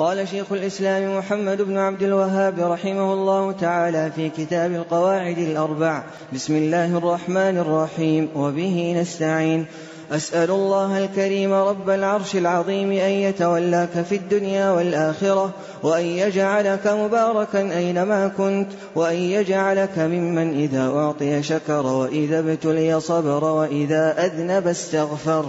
قال شيخ الإسلام محمد بن عبد الوهاب رحمه الله تعالى في كتاب القواعد الأربع. بسم الله الرحمن الرحيم. وبه نستعين. أسأل الله الكريم رب العرش العظيم أن يتولاك في الدنيا والآخرة وأن يجعلك مباركا أينما كنت وأن يجعلك ممن إذا أعطي شكر وإذا ابتلي صبر وإذا أذنب استغفر.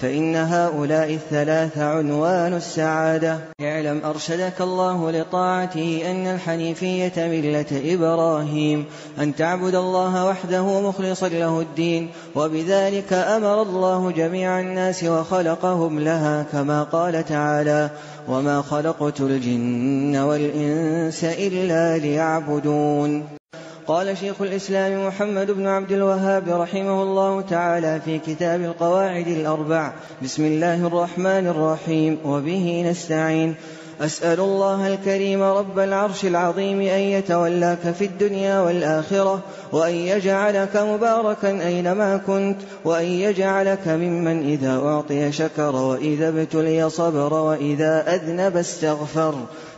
فإن هؤلاء الثلاث عنوان السعادة. اعلم أرشدك الله لطاعته أن الحنيفية ملة إبراهيم أن تعبد الله وحده مخلصا له الدين وبذلك أمر الله جميع الناس وخلقهم لها كما قال تعالى وما خلقت الجن والإنس إلا ليعبدون قال شيخ الإسلام محمد بن عبد الوهاب رحمه الله تعالى في كتاب القواعد الأربع. بسم الله الرحمن الرحيم. وبه نستعين. أسأل الله الكريم رب العرش العظيم أن يتولاك في الدنيا والآخرة وأن يجعلك مباركا أينما كنت وأن يجعلك ممن إذا أعطي شكر وإذا ابتلي صبر وإذا أذنب استغفر.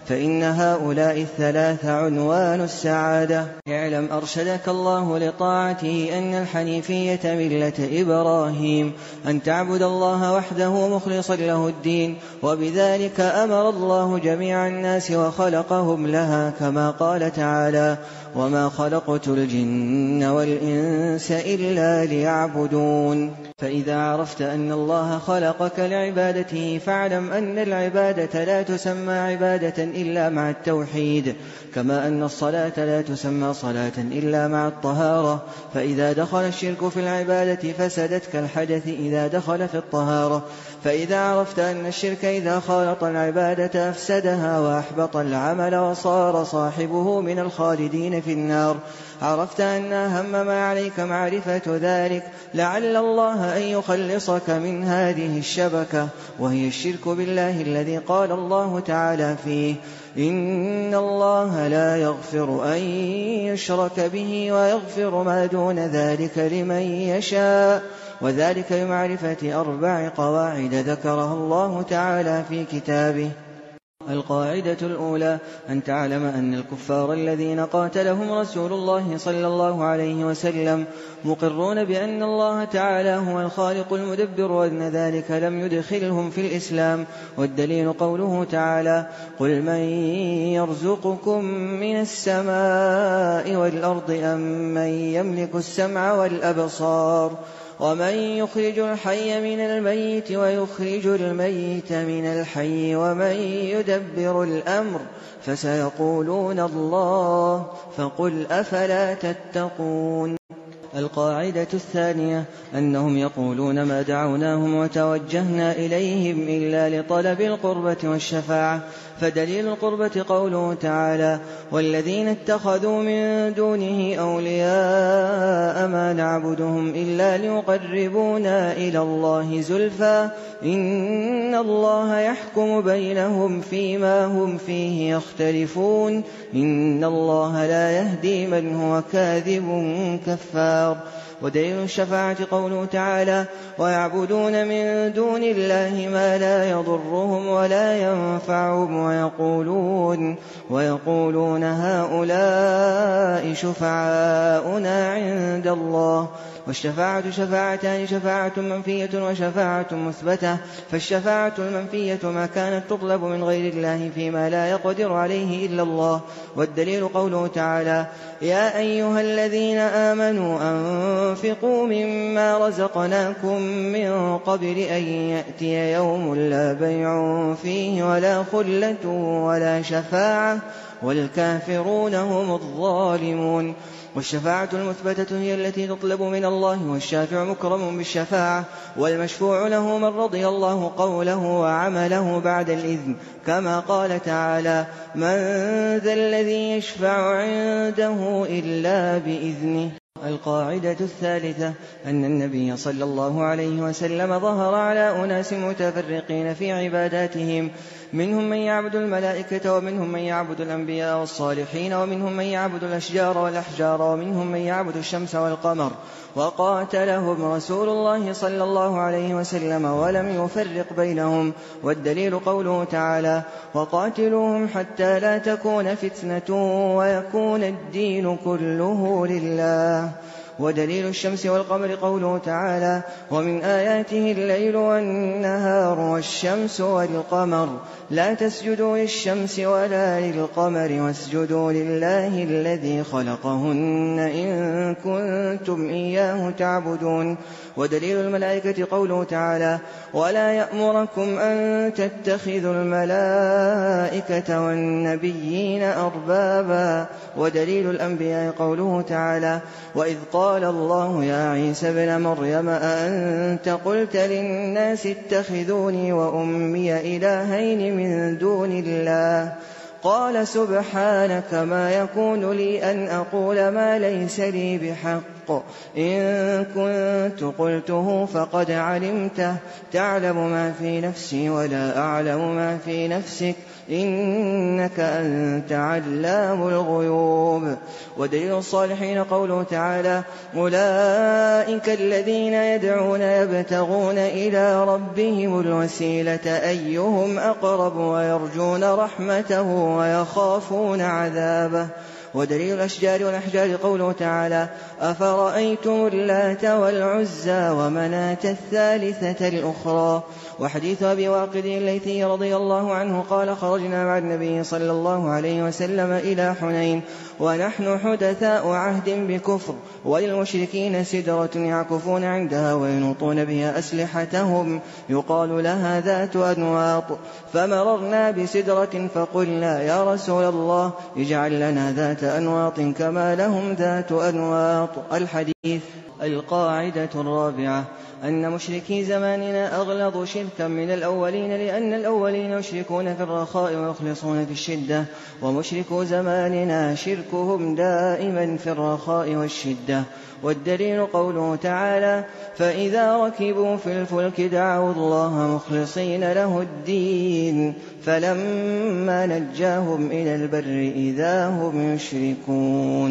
فإن هؤلاء الثلاث عنوان السعادة. اعلم أرشدك الله لطاعته أن الحنيفية ملة إبراهيم أن تعبد الله وحده مخلصا له الدين وبذلك أمر الله جميع الناس وخلقهم لها كما قال تعالى وما خلقت الجن والإنس إلا ليعبدون فإذا عرفت أن الله خلقك لعبادته فاعلم أن العبادة لا تسمى عبادة إلا مع التوحيد كما أن الصلاة لا تسمى صلاة إلا مع الطهارة فإذا دخل الشرك في العبادة فسدت كالحدث إذا دخل في الطهارة فإذا عرفت أن الشرك إذا خالط العبادة أفسدها وأحبط العمل وصار صاحبه من الخالدين في النار. عرفت أن أهم ما عليك معرفة ذلك. لعل الله أن يخلصك من هذه الشبكة وهي الشرك بالله الذي قال الله تعالى فيه. إن الله لا يغفر أن يشرك به ويغفر ما دون ذلك لمن يشاء. وذلك بمعرفة أربع قواعد ذكرها الله تعالى في كتابه. القاعدة الأولى أن تعلم أن الكفار الذين قاتلهم رسول الله صلى الله عليه وسلم مقرون بأن الله تعالى هو الخالق المدبر وأن ذلك لم يدخلهم في الإسلام والدليل قوله تعالى قل من يرزقكم من السماء والأرض أم من يملك السمع والأبصار؟ ومن يخرج الحي من الميت ويخرج الميت من الحي ومن يدبر الأمر فسيقولون الله فقل أفلا تتقون القاعدة الثانية أنهم يقولون ما دعوناهم وتوجهنا إليهم إلا لطلب القربة والشفاعة. فدليل القربة قوله تعالى والذين اتخذوا من دونه أولياء ما نعبدهم إلا ليقربونا إلى الله زلفى. إن الله يحكم بينهم فيما هم فيه يختلفون. إن الله لا يهدي من هو كاذب كفار. ودليل الشفاعة قوله تعالى ويعبدون من دون الله ما لا يضرهم ولا ينفعهم ويقولون ويقولون هؤلاء شفعاؤنا عند الله. والشفاعة شفاعتان شفاعة منفية وشفاعة مثبتة. فالشفاعة المنفية ما كانت تطلب من غير الله فيما لا يقدر عليه إلا الله. والدليل قوله تعالى يا أيها الذين آمنوا أنفقوا مما رزقناكم من قبل أن يأتي يوم لا بيع فيه ولا خلة ولا شفاعة. والكافرون هم الظالمون. والشفاعة المثبتة هي التي تطلب من الله والشافع مكرم بالشفاعة والمشفوع له من رضي الله قوله وعمله بعد الإذن. كما قال تعالى من ذا الذي يشفع عنده إلا بإذنه. القاعدة الثالثة أن النبي صلى الله عليه وسلم ظهر على أناس متفرقين في عباداتهم. منهم من يعبد الملائكة ومنهم من يعبد الأنبياء والصالحين ومنهم من يعبد الأشجار والأحجار ومنهم من يعبد الشمس والقمر. وقاتلهم رسول الله صلى الله عليه وسلم ولم يفرق بينهم. والدليل قوله تعالى وقاتلوهم حتى لا تكون فتنة ويكون الدين كله لله. ودليل الشمس والقمر قوله تعالى ومن آياته الليل والنهار والشمس والقمر لا تسجدوا للشمس ولا للقمر واسجدوا لله الذي خلقهن إن كنتم إياه تعبدون ودليل الملائكة قوله تعالى ولا يأمركم أن تتخذوا الملائكة والنبيين أربابا ودليل الأنبياء قوله تعالى وإذ قال الله يا عيسى ابن مريم أأنت قلت للناس اتخذوني وأمي إلهين من دون الله قال سبحانك ما يكون لي أن أقول ما ليس لي بحق. إن كنت قلته فقد علمته. تعلم ما في نفسي ولا أعلم ما في نفسك. إنك أنت علام الغيوب. ودليل الصالحين قوله تعالى أولئك الذين يدعون يبتغون إلى ربهم الوسيلة. أيهم أقرب ويرجون رحمته ويخافون عذابه. ودليل الأشجار والأحجار قوله تعالى أفرأيتم اللات والعزى ومناة الثالثة الأخرى وحديث أبي واقد الليثي رضي الله عنه قال خرجنا مع النبي صلى الله عليه وسلم إلى حنين ونحن حدثاء عهد بكفر وللمشركين سدرة يعكفون عندها وينوطون بها أسلحتهم يقال لها ذات أنواط فمررنا بسدرة فقلنا يا رسول الله اجعل لنا ذات أنواط كما لهم ذات أنواط. الحديث القاعدة الرابعة أن مشركي زماننا أغلظ شركا من الأولين لأن الأولين يشركون في الرخاء ويخلصون في الشدة ومشركو زماننا شركهم دائما في الرخاء والشدة. والدليل قوله تعالى فإذا ركبوا في الفلك دعوا الله مخلصين له الدين فلما نجاهم إلى البر إذا هم يشركون.